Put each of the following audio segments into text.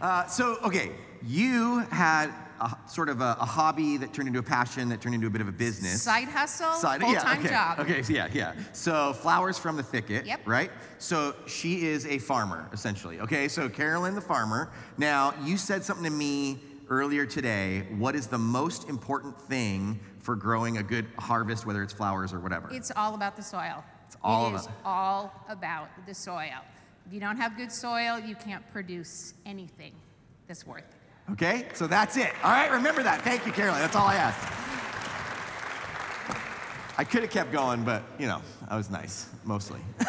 Uh, so, okay, you had a, sort of a, a, hobby that turned into a passion that turned into a bit of a business. Side hustle, Side, full-time yeah, okay. job. Okay, so yeah, yeah. So flowers from the thicket, yep. right? So she is a farmer, essentially. Okay, so Carolyn the farmer. Now, you said something to me earlier today. What is the most important thing for growing a good harvest, whether it's flowers or whatever? It's all about the soil. It's all it is all about the soil. If you don't have good soil, you can't produce anything that's worth it. Okay, so that's it. All right, remember that. Thank you, Carolyn. That's all I asked. I could have kept going, but you know, I was nice, mostly.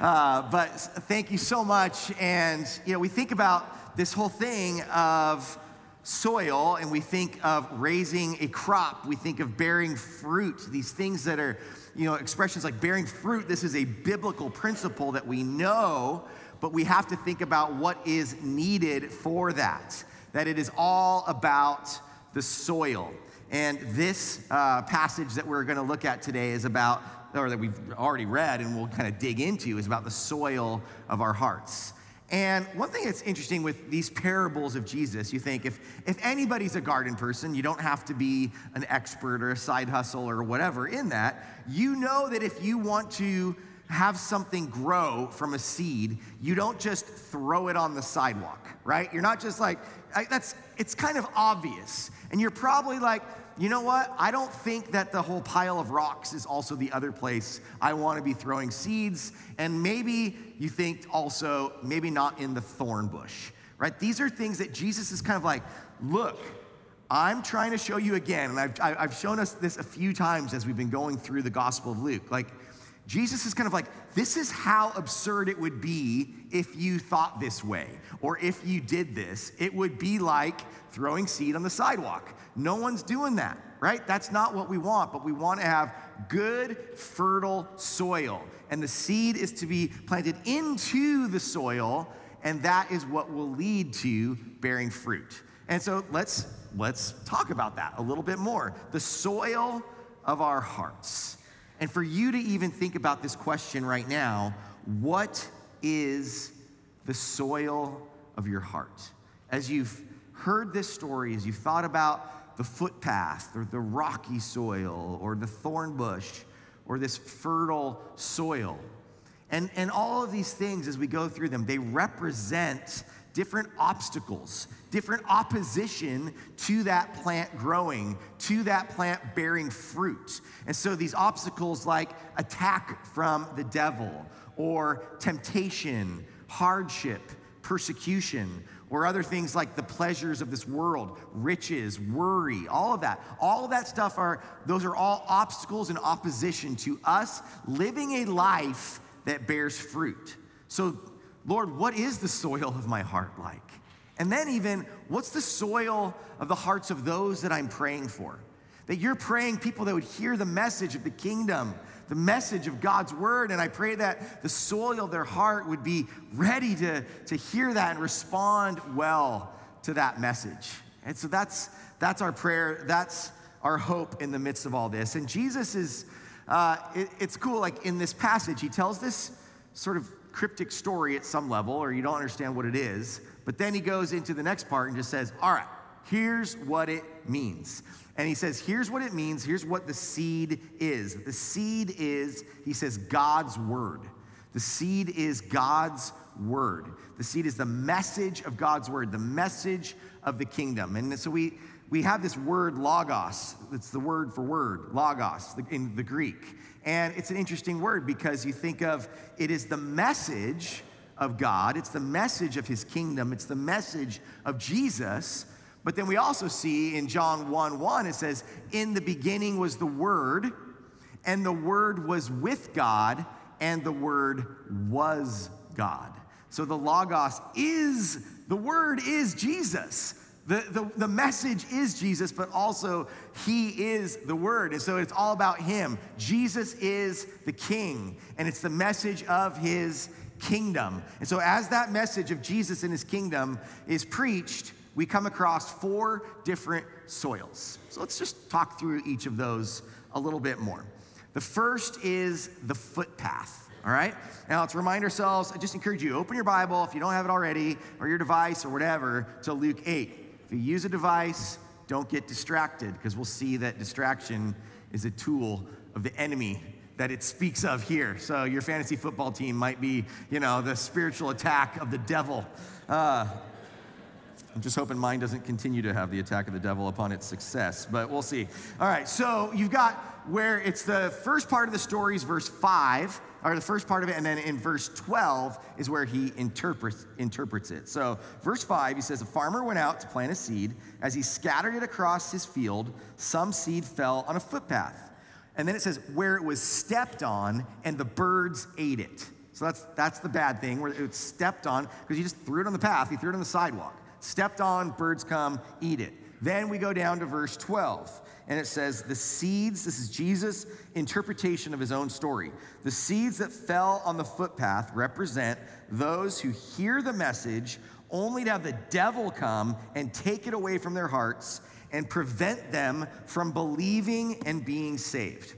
uh, but thank you so much. And you know, we think about this whole thing of soil and we think of raising a crop, we think of bearing fruit, these things that are, you know, expressions like bearing fruit. This is a biblical principle that we know but we have to think about what is needed for that. That it is all about the soil. And this uh, passage that we're going to look at today is about, or that we've already read and we'll kind of dig into, is about the soil of our hearts. And one thing that's interesting with these parables of Jesus, you think if, if anybody's a garden person, you don't have to be an expert or a side hustle or whatever in that. You know that if you want to have something grow from a seed, you don't just throw it on the sidewalk, right? You're not just like, that's, it's kind of obvious. And you're probably like, you know what? I don't think that the whole pile of rocks is also the other place I want to be throwing seeds. And maybe you think also, maybe not in the thorn bush, right? These are things that Jesus is kind of like, look, I'm trying to show you again, and I've, I've shown us this a few times as we've been going through the Gospel of Luke. Like, Jesus is kind of like, this is how absurd it would be if you thought this way, or if you did this. It would be like throwing seed on the sidewalk. No one's doing that, right? That's not what we want, but we want to have good, fertile soil. And the seed is to be planted into the soil, and that is what will lead to bearing fruit. And so let's let's talk about that a little bit more. The soil of our hearts. And for you to even think about this question right now what is the soil of your heart? As you've heard this story, as you've thought about the footpath or the rocky soil or the thorn bush or this fertile soil, and, and all of these things, as we go through them, they represent different obstacles, different opposition to that plant growing, to that plant bearing fruit. And so these obstacles like attack from the devil or temptation, hardship, persecution, or other things like the pleasures of this world, riches, worry, all of that. All of that stuff are, those are all obstacles and opposition to us living a life that bears fruit. So Lord, what is the soil of my heart like? And then, even, what's the soil of the hearts of those that I'm praying for? That you're praying people that would hear the message of the kingdom, the message of God's word. And I pray that the soil of their heart would be ready to, to hear that and respond well to that message. And so that's, that's our prayer. That's our hope in the midst of all this. And Jesus is, uh, it, it's cool, like in this passage, he tells this sort of cryptic story at some level, or you don't understand what it is. But then he goes into the next part and just says, All right, here's what it means. And he says, Here's what it means. Here's what the seed is. The seed is, he says, God's word. The seed is God's word. The seed is the message of God's word, the message of the kingdom. And so we, we have this word logos. It's the word for word, logos in the Greek. And it's an interesting word because you think of it is the message of God, it's the message of his kingdom, it's the message of Jesus. But then we also see in John 1 1, it says, In the beginning was the Word, and the Word was with God, and the Word was God. So the Logos is, the Word is Jesus. The, the, the message is Jesus, but also he is the word. And so it's all about him. Jesus is the king, and it's the message of his kingdom. And so, as that message of Jesus and his kingdom is preached, we come across four different soils. So, let's just talk through each of those a little bit more. The first is the footpath. All right? Now let's remind ourselves, I just encourage you, open your Bible if you don't have it already, or your device or whatever, to Luke 8. If you use a device, don't get distracted, because we'll see that distraction is a tool of the enemy that it speaks of here. So your fantasy football team might be, you know, the spiritual attack of the devil. Uh, I'm just hoping mine doesn't continue to have the attack of the devil upon its success, but we'll see. All right, so you've got where it's the first part of the story is verse 5, or the first part of it, and then in verse 12 is where he interprets, interprets it. So, verse 5, he says, A farmer went out to plant a seed. As he scattered it across his field, some seed fell on a footpath. And then it says, Where it was stepped on, and the birds ate it. So that's, that's the bad thing, where it's stepped on, because he just threw it on the path, he threw it on the sidewalk stepped on, birds come, eat it. Then we go down to verse 12, and it says, The seeds, this is Jesus' interpretation of his own story. The seeds that fell on the footpath represent those who hear the message only to have the devil come and take it away from their hearts and prevent them from believing and being saved.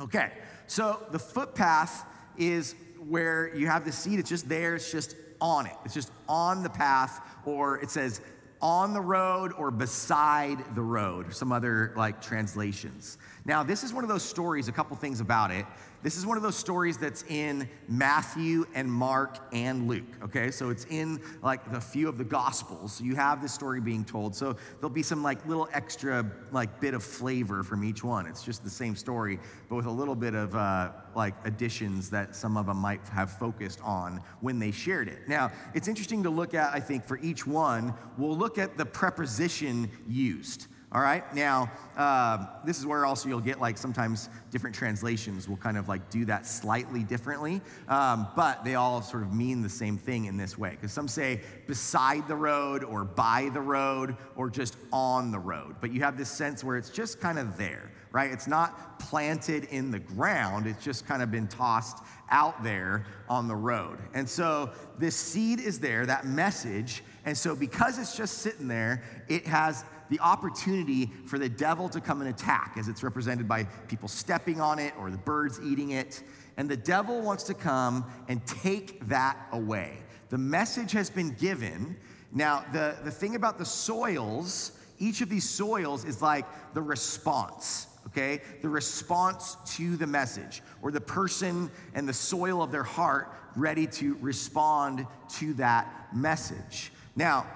Okay, so the footpath is where you have the seed, it's just there, it's just on it. It's just on the path, or it says on the road or beside the road, some other like translations. Now, this is one of those stories, a couple things about it. This is one of those stories that's in Matthew and Mark and Luke, okay? So it's in like the few of the Gospels. So you have this story being told. So there'll be some like little extra like bit of flavor from each one. It's just the same story, but with a little bit of uh, like additions that some of them might have focused on when they shared it. Now, it's interesting to look at, I think, for each one, we'll look at the preposition used. All right, now uh, this is where also you'll get like sometimes different translations will kind of like do that slightly differently, um, but they all sort of mean the same thing in this way. Because some say beside the road or by the road or just on the road, but you have this sense where it's just kind of there, right? It's not planted in the ground, it's just kind of been tossed out there on the road. And so this seed is there, that message. And so because it's just sitting there, it has the opportunity for the devil to come and attack, as it's represented by people stepping on it or the birds eating it. And the devil wants to come and take that away. The message has been given. Now, the, the thing about the soils, each of these soils is like the response, okay? The response to the message, or the person and the soil of their heart ready to respond to that message. Now,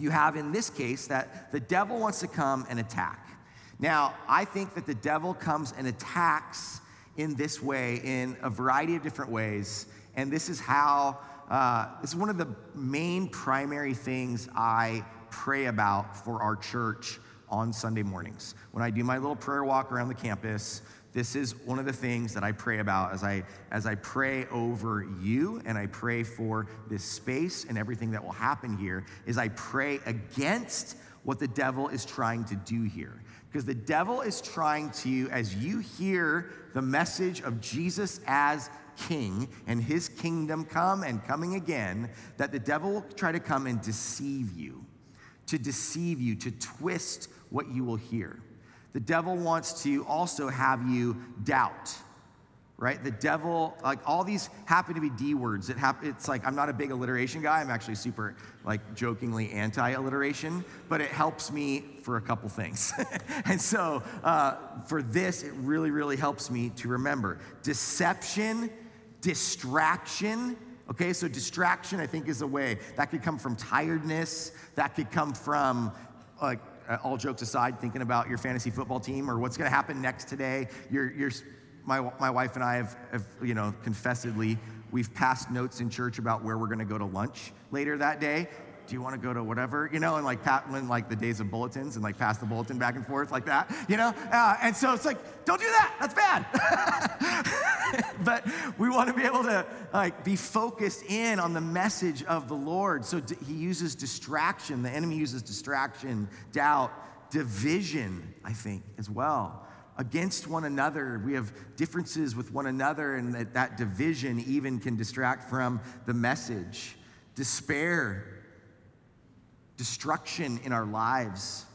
you have in this case that the devil wants to come and attack. Now, I think that the devil comes and attacks in this way in a variety of different ways. And this is how, uh, this is one of the main primary things I pray about for our church on Sunday mornings. When I do my little prayer walk around the campus, this is one of the things that I pray about as I as I pray over you and I pray for this space and everything that will happen here is I pray against what the devil is trying to do here. Because the devil is trying to as you hear the message of Jesus as king and his kingdom come and coming again that the devil will try to come and deceive you. To deceive you, to twist what you will hear. The devil wants to also have you doubt, right? The devil, like all these happen to be D words. It hap- it's like, I'm not a big alliteration guy. I'm actually super, like, jokingly anti alliteration, but it helps me for a couple things. and so uh, for this, it really, really helps me to remember deception, distraction, Okay, so distraction, I think, is a way. That could come from tiredness. That could come from like uh, all jokes aside, thinking about your fantasy football team or what's going to happen next today. You're, you're, my, my wife and I have, have, you know, confessedly, we've passed notes in church about where we're going to go to lunch later that day. Do you want to go to whatever? You know, and like pat, when like the days of bulletins and like pass the bulletin back and forth like that, you know? Uh, and so it's like, don't do that. That's bad. but we want to be able to like be focused in on the message of the Lord. So he uses distraction. The enemy uses distraction, doubt, division, I think, as well against one another. We have differences with one another, and that, that division even can distract from the message. Despair, destruction in our lives,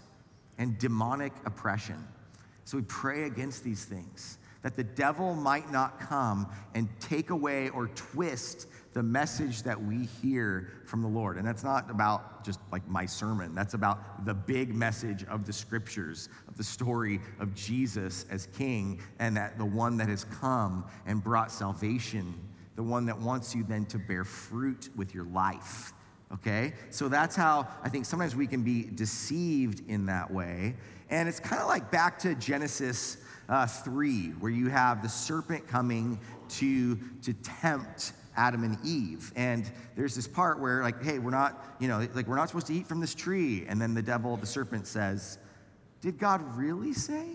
and demonic oppression. So we pray against these things that the devil might not come and take away or twist the message that we hear from the Lord. And that's not about just like my sermon, that's about the big message of the scriptures, of the story of Jesus as king, and that the one that has come and brought salvation, the one that wants you then to bear fruit with your life. Okay? So that's how I think sometimes we can be deceived in that way. And it's kind of like back to Genesis uh, 3, where you have the serpent coming to, to tempt Adam and Eve. And there's this part where, like, hey, we're not, you know, like, we're not supposed to eat from this tree. And then the devil, the serpent says, Did God really say?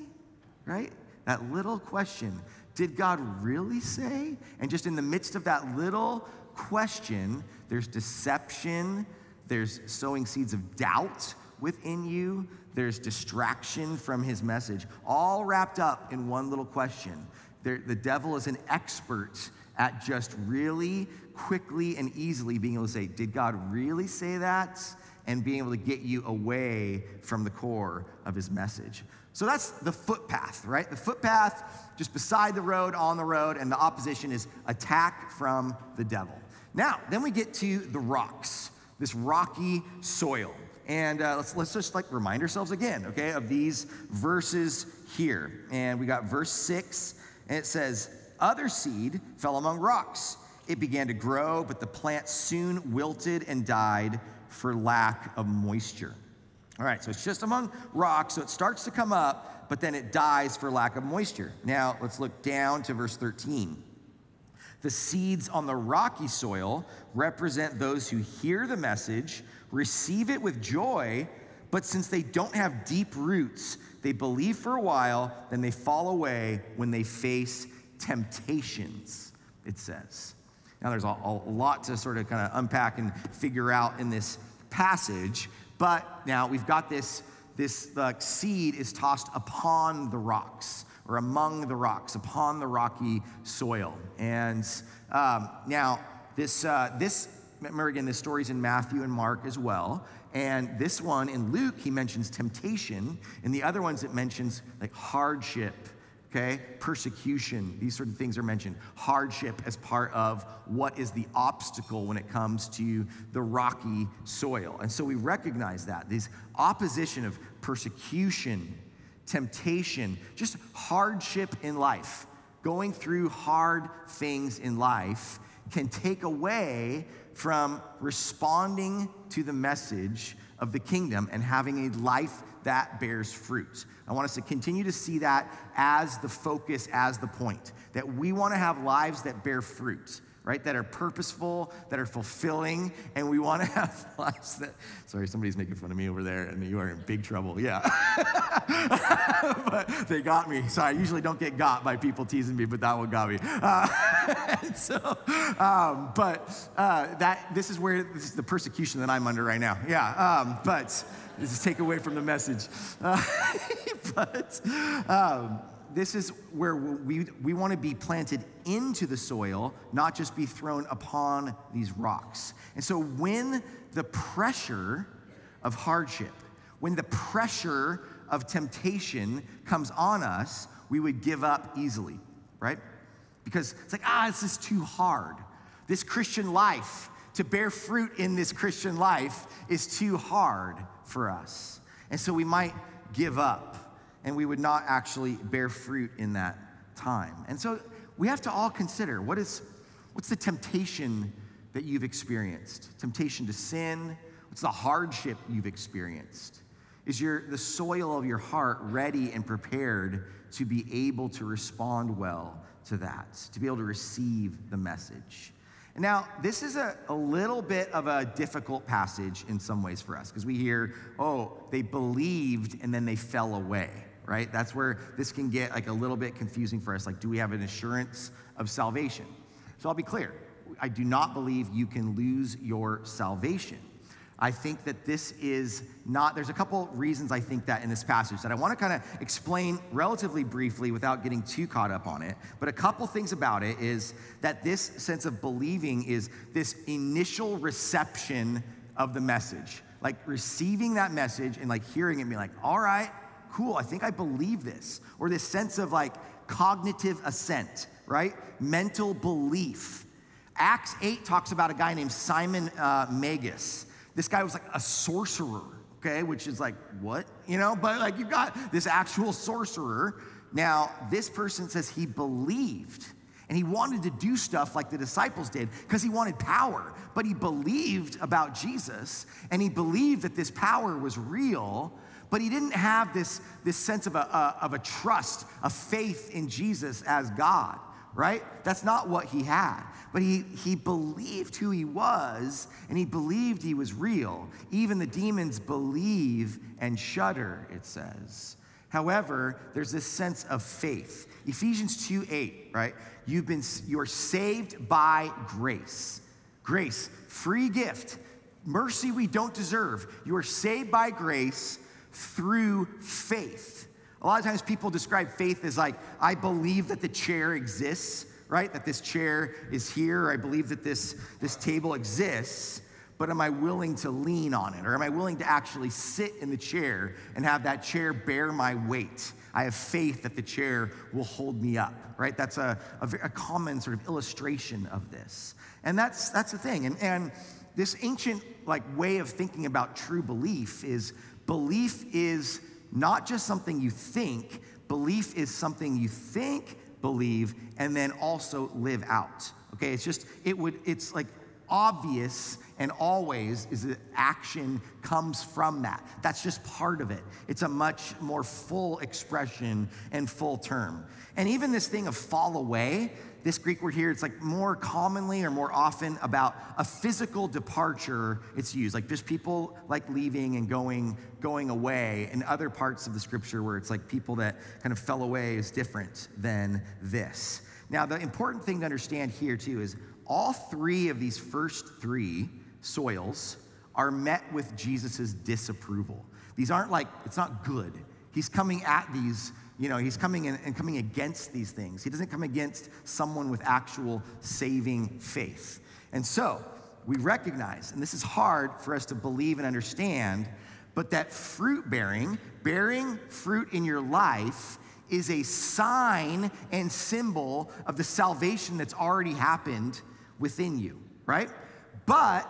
Right? That little question, did God really say? And just in the midst of that little question, there's deception, there's sowing seeds of doubt within you, there's distraction from his message, all wrapped up in one little question. There, the devil is an expert at just really quickly and easily being able to say, Did God really say that? And being able to get you away from the core of his message. So that's the footpath, right? The footpath just beside the road, on the road, and the opposition is attack from the devil. Now, then we get to the rocks, this rocky soil. And uh, let's, let's just like remind ourselves again, okay, of these verses here. And we got verse six, and it says, Other seed fell among rocks. It began to grow, but the plant soon wilted and died for lack of moisture. All right, so it's just among rocks, so it starts to come up, but then it dies for lack of moisture. Now let's look down to verse 13. The seeds on the rocky soil represent those who hear the message receive it with joy, but since they don't have deep roots, they believe for a while, then they fall away when they face temptations, it says. Now, there's a, a lot to sort of kind of unpack and figure out in this passage, but now we've got this this seed is tossed upon the rocks or among the rocks, upon the rocky soil. And um, now, this, uh, this remember again, this story's in Matthew and Mark as well. And this one in Luke, he mentions temptation. In the other ones, it mentions like hardship, okay? Persecution. These sort of things are mentioned. Hardship as part of what is the obstacle when it comes to the rocky soil. And so we recognize that. This opposition of persecution, temptation, just hardship in life, going through hard things in life can take away from responding to the message of the kingdom and having a life that bears fruit. I want us to continue to see that as the focus, as the point, that we want to have lives that bear fruit right? That are purposeful, that are fulfilling, and we want to have lives that. Sorry, somebody's making fun of me over there, and you are in big trouble. Yeah. but they got me. So I usually don't get got by people teasing me, but that one got me. Uh, so, um, but uh, that this is where this is the persecution that I'm under right now. Yeah. Um, but this is take away from the message. Uh, but. Um, this is where we, we want to be planted into the soil, not just be thrown upon these rocks. And so when the pressure of hardship, when the pressure of temptation comes on us, we would give up easily, right? Because it's like, ah, this is too hard. This Christian life, to bear fruit in this Christian life, is too hard for us. And so we might give up and we would not actually bear fruit in that time. And so we have to all consider what is what's the temptation that you've experienced? Temptation to sin? What's the hardship you've experienced? Is your the soil of your heart ready and prepared to be able to respond well to that, to be able to receive the message? Now, this is a, a little bit of a difficult passage in some ways for us because we hear, oh, they believed and then they fell away right? That's where this can get like a little bit confusing for us. Like, do we have an assurance of salvation? So I'll be clear. I do not believe you can lose your salvation. I think that this is not, there's a couple reasons I think that in this passage that I want to kind of explain relatively briefly without getting too caught up on it. But a couple things about it is that this sense of believing is this initial reception of the message. Like receiving that message and like hearing it and like, all right, cool, I think I believe this. Or this sense of like cognitive assent, right? Mental belief. Acts 8 talks about a guy named Simon uh, Magus. This guy was like a sorcerer, okay, which is like, what? You know, but like you've got this actual sorcerer. Now, this person says he believed and he wanted to do stuff like the disciples did because he wanted power. But he believed about Jesus and he believed that this power was real, but he didn't have this, this sense of a, a of a trust, a faith in Jesus as God, right? That's not what he had. But he, he believed who he was and he believed he was real. Even the demons believe and shudder, it says. However, there's this sense of faith. Ephesians 2 8, right? You've been, you're saved by grace. Grace, free gift, mercy we don't deserve. You are saved by grace through faith. A lot of times people describe faith as like, I believe that the chair exists, right? That this chair is here. I believe that this, this table exists but am I willing to lean on it? Or am I willing to actually sit in the chair and have that chair bear my weight? I have faith that the chair will hold me up, right? That's a, a, a common sort of illustration of this. And that's, that's the thing. And, and this ancient like way of thinking about true belief is belief is not just something you think, belief is something you think, believe, and then also live out. Okay, it's just, it would, it's like obvious and always is that action comes from that. That's just part of it. It's a much more full expression and full term. And even this thing of fall away, this Greek word here, it's like more commonly or more often about a physical departure it's used. Like just people like leaving and going, going away. And other parts of the scripture where it's like people that kind of fell away is different than this. Now, the important thing to understand here too is all three of these first three soils are met with Jesus' disapproval. These aren't like, it's not good. He's coming at these, you know, he's coming in and coming against these things. He doesn't come against someone with actual saving faith. And so we recognize, and this is hard for us to believe and understand, but that fruit bearing, bearing fruit in your life, is a sign and symbol of the salvation that's already happened within you, right? But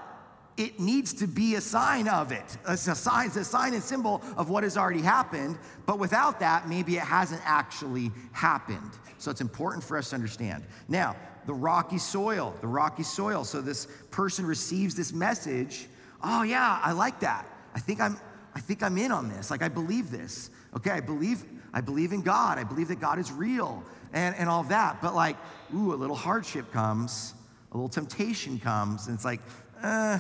it needs to be a sign of it. It's a sign, it's a sign and symbol of what has already happened. But without that, maybe it hasn't actually happened. So it's important for us to understand. Now, the rocky soil, the rocky soil. So this person receives this message. Oh yeah, I like that. I think I'm I think I'm in on this. Like I believe this. Okay, I believe I believe in God. I believe that God is real and, and all that. But like, ooh, a little hardship comes a little temptation comes, and it's like, eh,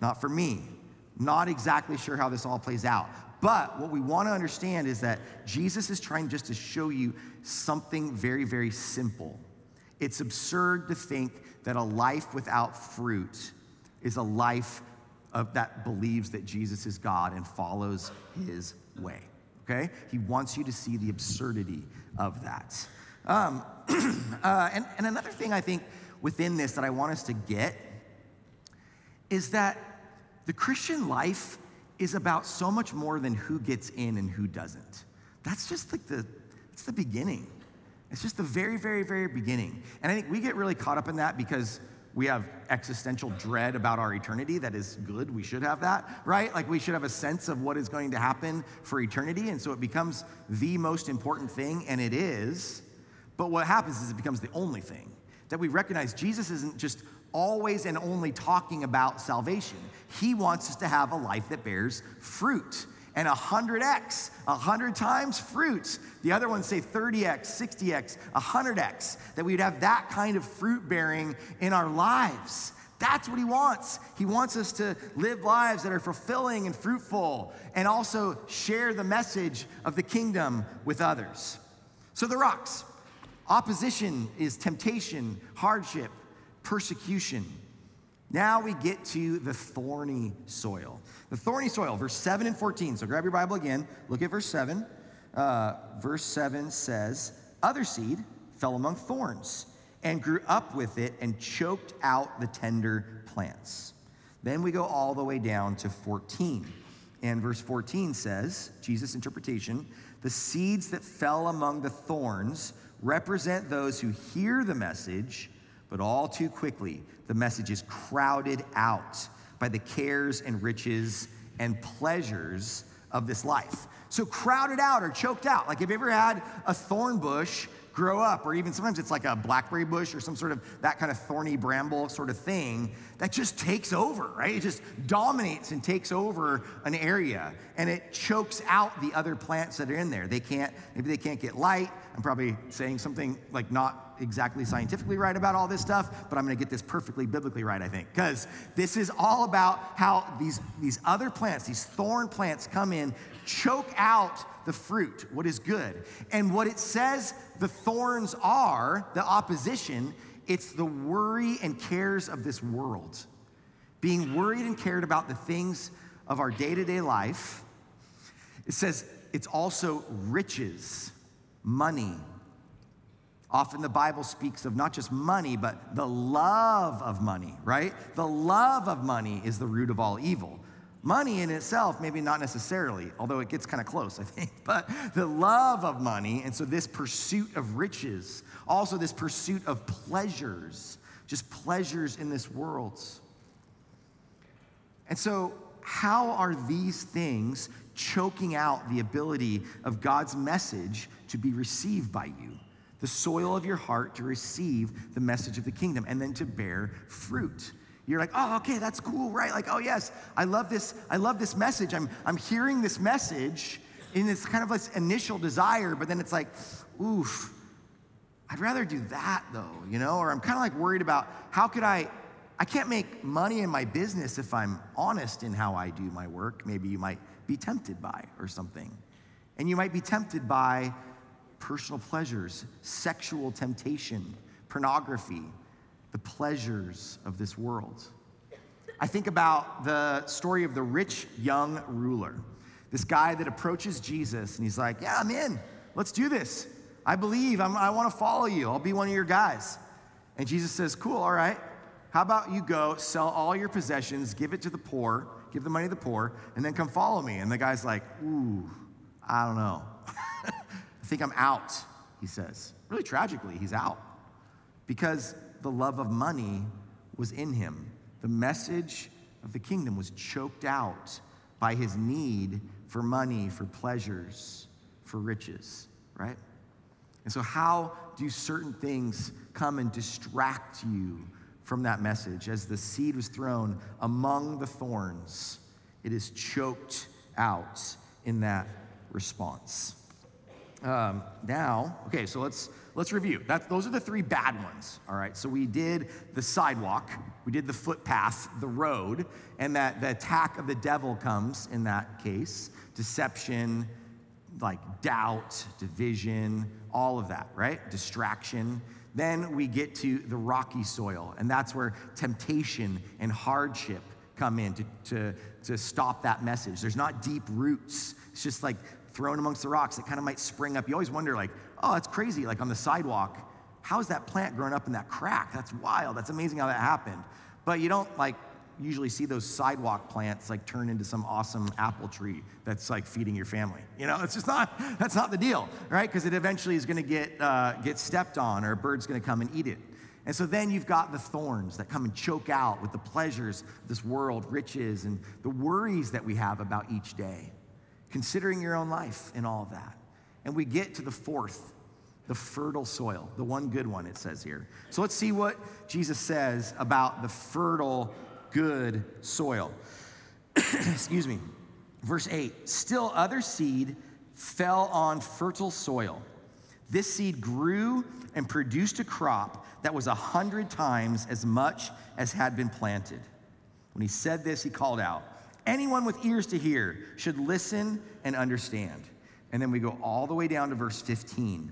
not for me. Not exactly sure how this all plays out. But what we want to understand is that Jesus is trying just to show you something very, very simple. It's absurd to think that a life without fruit is a life of, that believes that Jesus is God and follows his way. Okay? He wants you to see the absurdity of that. Um, uh, and, and another thing I think within this that I want us to get is that the Christian life is about so much more than who gets in and who doesn't. That's just like the, it's the beginning. It's just the very, very, very beginning. And I think we get really caught up in that because we have existential dread about our eternity. That is good. We should have that, right? Like we should have a sense of what is going to happen for eternity. And so it becomes the most important thing, and it is. But what happens is it becomes the only thing that we recognize Jesus isn't just always and only talking about salvation. He wants us to have a life that bears fruit. And 100x, 100 times fruits. The other ones say 30x, 60x, 100x, that we'd have that kind of fruit bearing in our lives. That's what he wants. He wants us to live lives that are fulfilling and fruitful and also share the message of the kingdom with others. So, the rocks. Opposition is temptation, hardship, persecution. Now we get to the thorny soil. The thorny soil, verse 7 and 14. So grab your Bible again, look at verse 7. Uh, verse 7 says, Other seed fell among thorns and grew up with it and choked out the tender plants. Then we go all the way down to 14. And verse 14 says, Jesus' interpretation, the seeds that fell among the thorns represent those who hear the message, but all too quickly, the message is crowded out by the cares and riches and pleasures of this life. So, crowded out or choked out. Like, have you ever had a thorn bush grow up, or even sometimes it's like a blackberry bush or some sort of that kind of thorny bramble sort of thing that just takes over, right? It just dominates and takes over an area and it chokes out the other plants that are in there. They can't, maybe they can't get light. I'm probably saying something like not exactly scientifically right about all this stuff, but I'm gonna get this perfectly biblically right, I think, because this is all about how these, these other plants, these thorn plants come in, choke out the fruit, what is good. And what it says the thorns are, the opposition, it's the worry and cares of this world. Being worried and cared about the things of our day to day life. It says it's also riches, money. Often the Bible speaks of not just money, but the love of money, right? The love of money is the root of all evil. Money in itself, maybe not necessarily, although it gets kind of close, I think, but the love of money, and so this pursuit of riches, also this pursuit of pleasures, just pleasures in this world. And so, how are these things choking out the ability of God's message to be received by you? The soil of your heart to receive the message of the kingdom and then to bear fruit. You're like, oh, okay, that's cool, right? Like, oh yes, I love this, I love this message. I'm, I'm hearing this message in this kind of this initial desire, but then it's like, oof, I'd rather do that though, you know? Or I'm kind of like worried about how could I, I can't make money in my business if I'm honest in how I do my work. Maybe you might be tempted by or something. And you might be tempted by personal pleasures, sexual temptation, pornography, the pleasures of this world. I think about the story of the rich young ruler, this guy that approaches Jesus and he's like, Yeah, I'm in. Let's do this. I believe. I'm, i want to follow you. I'll be one of your guys. And Jesus says, Cool, all right. How about you go sell all your possessions, give it to the poor, give the money to the poor, and then come follow me? And the guy's like, Ooh, I don't know. I think I'm out, he says. Really tragically, he's out. Because the love of money was in him. The message of the kingdom was choked out by his need for money, for pleasures, for riches, right? And so, how do certain things come and distract you from that message? As the seed was thrown among the thorns, it is choked out in that response. Um, now, okay, so let's let's review. That's, those are the three bad ones, all right? So we did the sidewalk, we did the footpath, the road, and that the attack of the devil comes in that case deception, like doubt, division, all of that, right? Distraction. Then we get to the rocky soil, and that's where temptation and hardship come in to, to, to stop that message. There's not deep roots. It's just like thrown amongst the rocks that kind of might spring up. You always wonder, like, oh, that's crazy, like on the sidewalk. How is that plant growing up in that crack? That's wild. That's amazing how that happened. But you don't like usually see those sidewalk plants like turn into some awesome apple tree that's like feeding your family. You know, it's just not, that's not the deal, right? Because it eventually is gonna get, uh, get stepped on or a bird's gonna come and eat it. And so then you've got the thorns that come and choke out with the pleasures this world, riches, and the worries that we have about each day considering your own life in all of that. And we get to the fourth, the fertile soil, the one good one, it says here. So let's see what Jesus says about the fertile, good soil. Excuse me. Verse 8 Still other seed fell on fertile soil. This seed grew and produced a crop that was a hundred times as much as had been planted. When he said this, he called out, Anyone with ears to hear should listen and understand. And then we go all the way down to verse 15.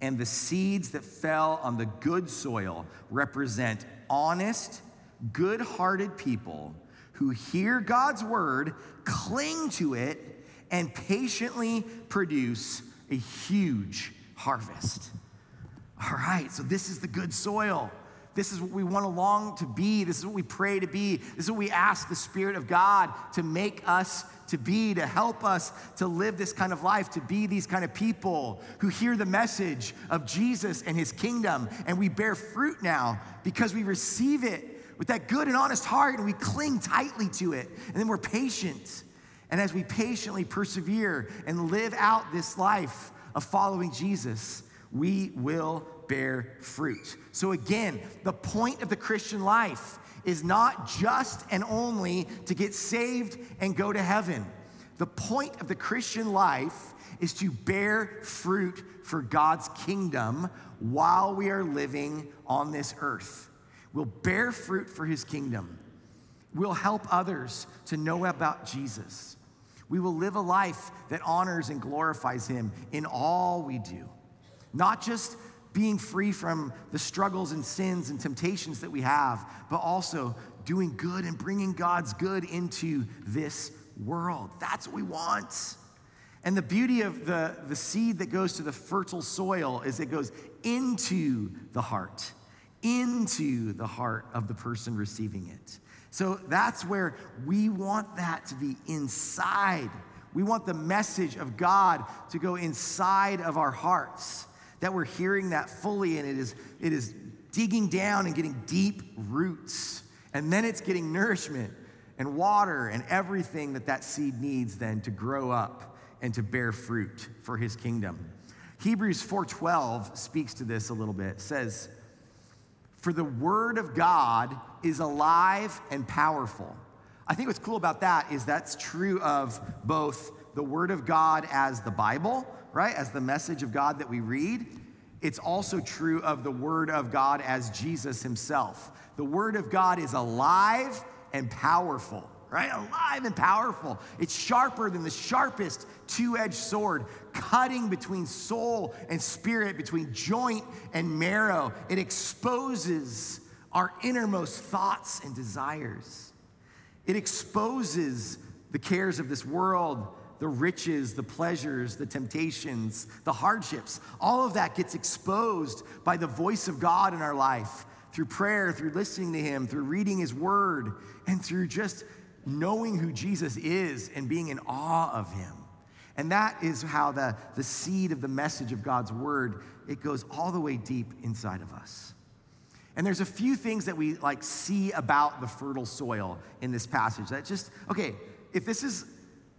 And the seeds that fell on the good soil represent honest, good hearted people who hear God's word, cling to it, and patiently produce a huge harvest. All right, so this is the good soil. This is what we want to long to be. This is what we pray to be. This is what we ask the Spirit of God to make us to be, to help us to live this kind of life, to be these kind of people who hear the message of Jesus and his kingdom. And we bear fruit now because we receive it with that good and honest heart and we cling tightly to it. And then we're patient. And as we patiently persevere and live out this life of following Jesus, we will bear fruit. So, again, the point of the Christian life is not just and only to get saved and go to heaven. The point of the Christian life is to bear fruit for God's kingdom while we are living on this earth. We'll bear fruit for his kingdom. We'll help others to know about Jesus. We will live a life that honors and glorifies him in all we do. Not just being free from the struggles and sins and temptations that we have, but also doing good and bringing God's good into this world. That's what we want. And the beauty of the, the seed that goes to the fertile soil is it goes into the heart, into the heart of the person receiving it. So that's where we want that to be inside. We want the message of God to go inside of our hearts that we're hearing that fully and it is, it is digging down and getting deep roots. And then it's getting nourishment and water and everything that that seed needs then to grow up and to bear fruit for his kingdom. Hebrews 4:12 speaks to this a little bit. It says, "For the word of God is alive and powerful." I think what's cool about that is that's true of both the word of God as the Bible, right? As the message of God that we read. It's also true of the Word of God as Jesus Himself. The Word of God is alive and powerful, right? Alive and powerful. It's sharper than the sharpest two edged sword, cutting between soul and spirit, between joint and marrow. It exposes our innermost thoughts and desires. It exposes the cares of this world the riches, the pleasures, the temptations, the hardships, all of that gets exposed by the voice of God in our life through prayer, through listening to Him, through reading His Word, and through just knowing who Jesus is and being in awe of Him. And that is how the, the seed of the message of God's Word, it goes all the way deep inside of us. And there's a few things that we like see about the fertile soil in this passage that just, okay, if this is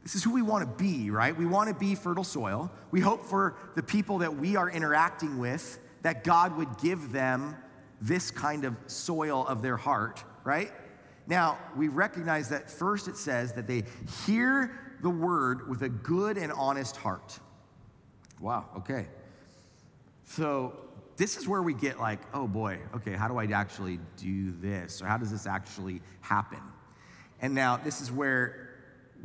this is who we want to be, right? We want to be fertile soil. We hope for the people that we are interacting with that God would give them this kind of soil of their heart, right? Now, we recognize that first it says that they hear the word with a good and honest heart. Wow, okay. So, this is where we get like, oh boy, okay, how do I actually do this? Or how does this actually happen? And now, this is where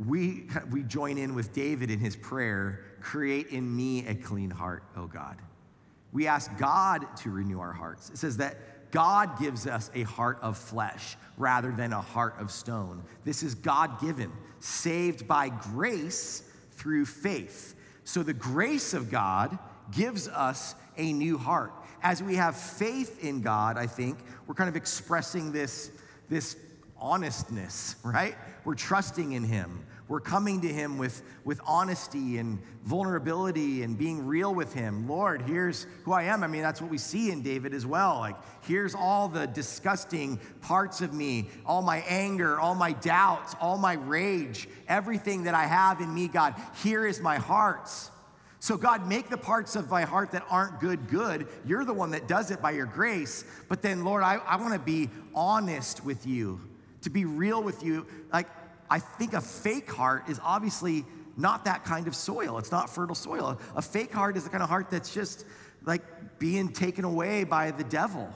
we, we join in with David in his prayer create in me a clean heart, O God. We ask God to renew our hearts. It says that God gives us a heart of flesh rather than a heart of stone. This is God given, saved by grace through faith. So the grace of God gives us a new heart. As we have faith in God, I think, we're kind of expressing this, this honestness, right? We're trusting in Him. We're coming to Him with, with honesty and vulnerability and being real with Him. Lord, here's who I am. I mean, that's what we see in David as well. Like, here's all the disgusting parts of me, all my anger, all my doubts, all my rage, everything that I have in me, God. Here is my heart. So, God, make the parts of my heart that aren't good, good. You're the one that does it by your grace. But then, Lord, I, I want to be honest with you, to be real with you. Like, I think a fake heart is obviously not that kind of soil. It's not fertile soil. A fake heart is the kind of heart that's just like being taken away by the devil.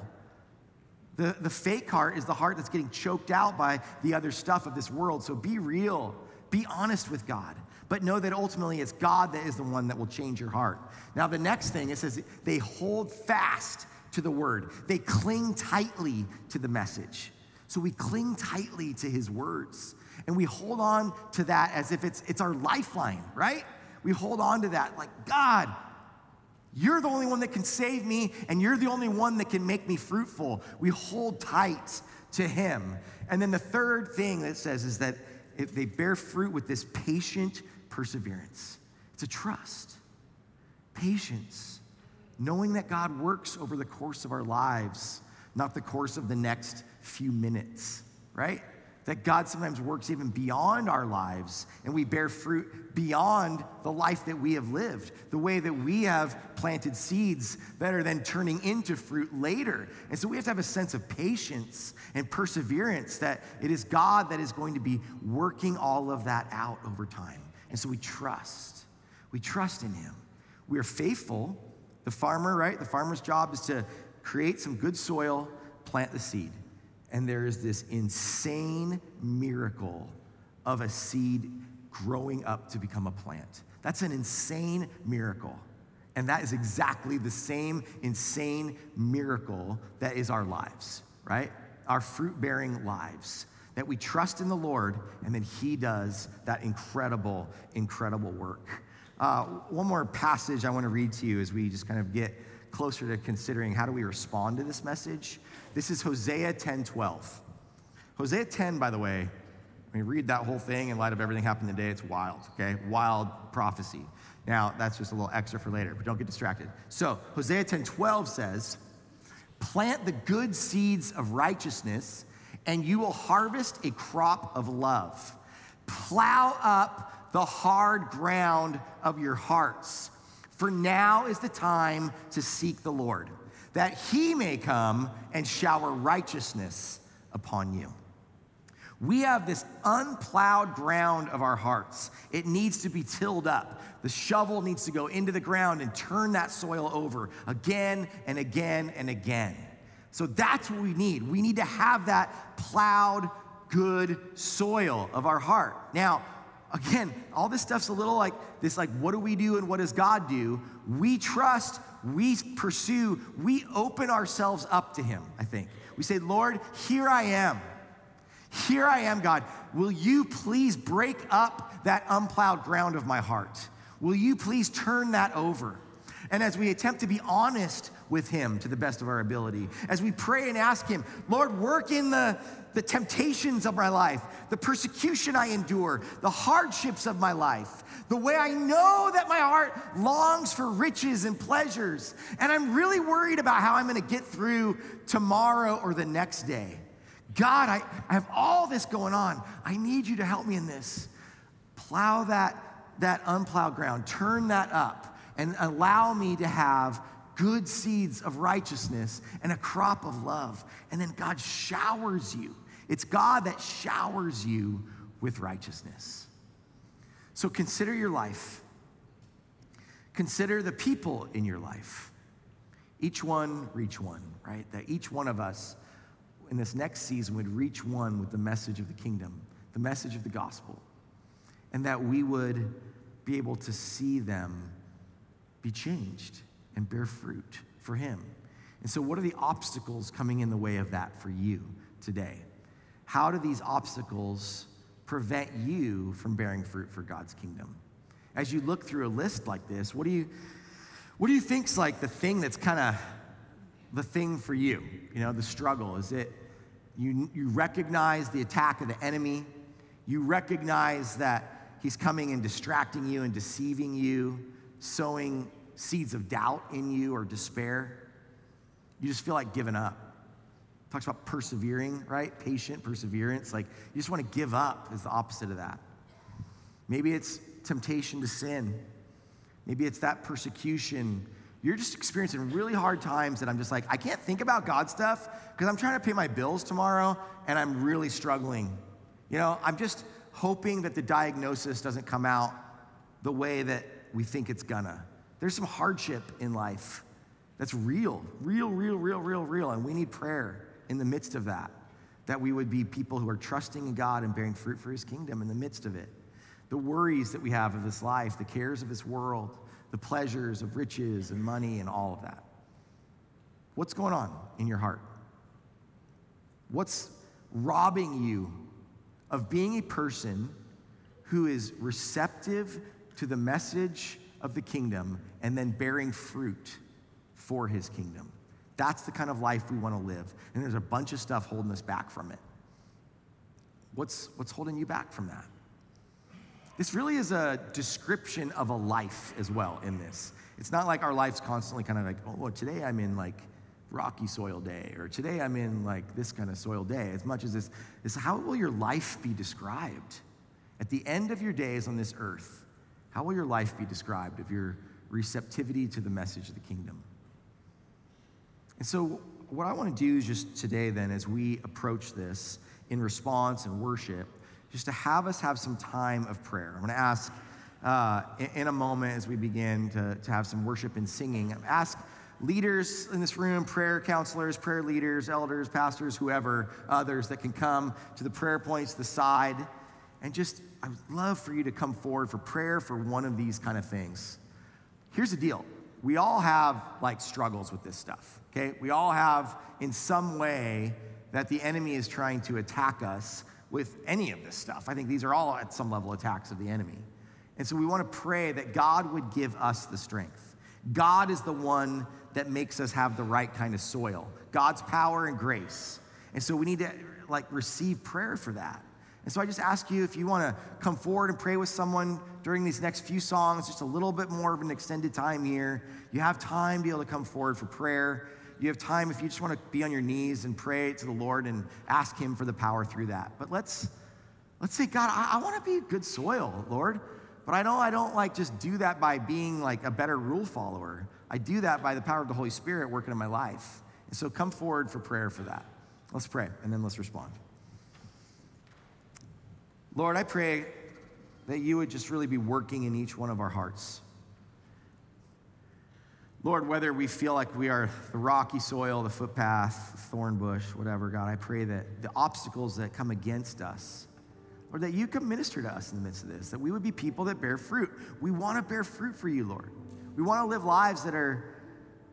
The, the fake heart is the heart that's getting choked out by the other stuff of this world. So be real, be honest with God, but know that ultimately it's God that is the one that will change your heart. Now, the next thing it says they hold fast to the word, they cling tightly to the message. So we cling tightly to his words. And we hold on to that as if it's, it's our lifeline, right? We hold on to that like, God, You're the only one that can save me, and you're the only one that can make me fruitful. We hold tight to Him. And then the third thing that says is that they bear fruit with this patient perseverance. It's a trust, patience, knowing that God works over the course of our lives, not the course of the next few minutes, right? That God sometimes works even beyond our lives and we bear fruit beyond the life that we have lived, the way that we have planted seeds that are then turning into fruit later. And so we have to have a sense of patience and perseverance that it is God that is going to be working all of that out over time. And so we trust. We trust in Him. We are faithful. The farmer, right? The farmer's job is to create some good soil, plant the seed and there is this insane miracle of a seed growing up to become a plant. That's an insane miracle. And that is exactly the same insane miracle that is our lives, right? Our fruit bearing lives. That we trust in the Lord and then He does that incredible, incredible work. Uh, one more passage I want to read to you as we just kind of get closer to considering how do we respond to this message. This is Hosea 10 12. Hosea 10, by the way, when you read that whole thing in light of everything happened today, it's wild, okay? Wild prophecy. Now, that's just a little extra for later, but don't get distracted. So, Hosea 10 12 says, Plant the good seeds of righteousness, and you will harvest a crop of love. Plow up the hard ground of your hearts, for now is the time to seek the Lord that he may come and shower righteousness upon you. We have this unplowed ground of our hearts. It needs to be tilled up. The shovel needs to go into the ground and turn that soil over again and again and again. So that's what we need. We need to have that plowed, good soil of our heart. Now, again, all this stuff's a little like this like, what do we do and what does God do? We trust we pursue, we open ourselves up to Him, I think. We say, Lord, here I am. Here I am, God. Will you please break up that unplowed ground of my heart? Will you please turn that over? And as we attempt to be honest with Him to the best of our ability, as we pray and ask Him, Lord, work in the, the temptations of my life, the persecution I endure, the hardships of my life, the way I know that my heart longs for riches and pleasures, and I'm really worried about how I'm gonna get through tomorrow or the next day. God, I, I have all this going on. I need you to help me in this. Plow that, that unplowed ground, turn that up, and allow me to have good seeds of righteousness and a crop of love. And then God showers you. It's God that showers you with righteousness. So consider your life. Consider the people in your life. Each one reach one, right? That each one of us in this next season would reach one with the message of the kingdom, the message of the gospel, and that we would be able to see them be changed and bear fruit for Him. And so, what are the obstacles coming in the way of that for you today? How do these obstacles prevent you from bearing fruit for God's kingdom? As you look through a list like this, what do you what do you think's like the thing that's kind of the thing for you? You know, the struggle. Is it you, you recognize the attack of the enemy? You recognize that he's coming and distracting you and deceiving you, sowing seeds of doubt in you or despair. You just feel like giving up. Talks about persevering, right? Patient perseverance. Like you just want to give up is the opposite of that. Maybe it's temptation to sin. Maybe it's that persecution. You're just experiencing really hard times that I'm just like, I can't think about God stuff because I'm trying to pay my bills tomorrow and I'm really struggling. You know, I'm just hoping that the diagnosis doesn't come out the way that we think it's gonna. There's some hardship in life that's real, real, real, real, real, real, and we need prayer in the midst of that, that we would be people who are trusting in God and bearing fruit for his kingdom in the midst of it. The worries that we have of this life, the cares of this world, the pleasures of riches and money and all of that. What's going on in your heart? What's robbing you of being a person who is receptive to the message of the kingdom and then bearing fruit for his kingdom. That's the kind of life we want to live. And there's a bunch of stuff holding us back from it. What's, what's holding you back from that? This really is a description of a life as well in this. It's not like our life's constantly kind of like, oh, well, today I'm in like rocky soil day, or today I'm in like this kind of soil day, as much as this is how will your life be described? At the end of your days on this earth, how will your life be described of your receptivity to the message of the kingdom? And so, what I want to do is just today, then, as we approach this in response and worship, just to have us have some time of prayer. I'm going to ask uh, in a moment as we begin to, to have some worship and singing, ask leaders in this room, prayer counselors, prayer leaders, elders, pastors, whoever, others that can come to the prayer points, the side, and just, I would love for you to come forward for prayer for one of these kind of things. Here's the deal we all have like struggles with this stuff, okay? We all have in some way that the enemy is trying to attack us with any of this stuff. I think these are all at some level attacks of the enemy. And so we want to pray that God would give us the strength. God is the one that makes us have the right kind of soil, God's power and grace. And so we need to like receive prayer for that. And so I just ask you if you want to come forward and pray with someone during these next few songs, just a little bit more of an extended time here. You have time to be able to come forward for prayer. You have time if you just want to be on your knees and pray to the Lord and ask Him for the power through that. But let's let's say, God, I, I want to be good soil, Lord. But I know I don't like just do that by being like a better rule follower. I do that by the power of the Holy Spirit working in my life. And so come forward for prayer for that. Let's pray and then let's respond. Lord, I pray that you would just really be working in each one of our hearts. Lord, whether we feel like we are the rocky soil, the footpath, the thorn bush, whatever, God, I pray that the obstacles that come against us, or that you can minister to us in the midst of this, that we would be people that bear fruit. We want to bear fruit for you, Lord. We want to live lives that are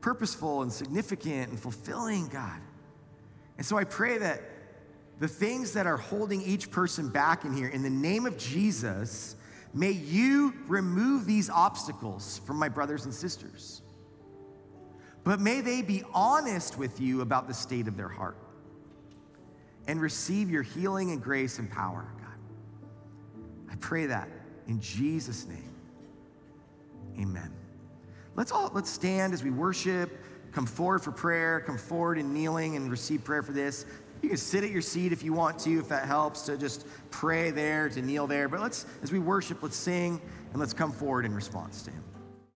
purposeful and significant and fulfilling, God. And so I pray that the things that are holding each person back in here, in the name of Jesus, may you remove these obstacles from my brothers and sisters. But may they be honest with you about the state of their heart and receive your healing and grace and power, God. I pray that in Jesus' name. Amen. Let's all let's stand as we worship, come forward for prayer, come forward in kneeling and receive prayer for this. You can sit at your seat if you want to, if that helps, to just pray there, to kneel there. But let's, as we worship, let's sing and let's come forward in response to Him.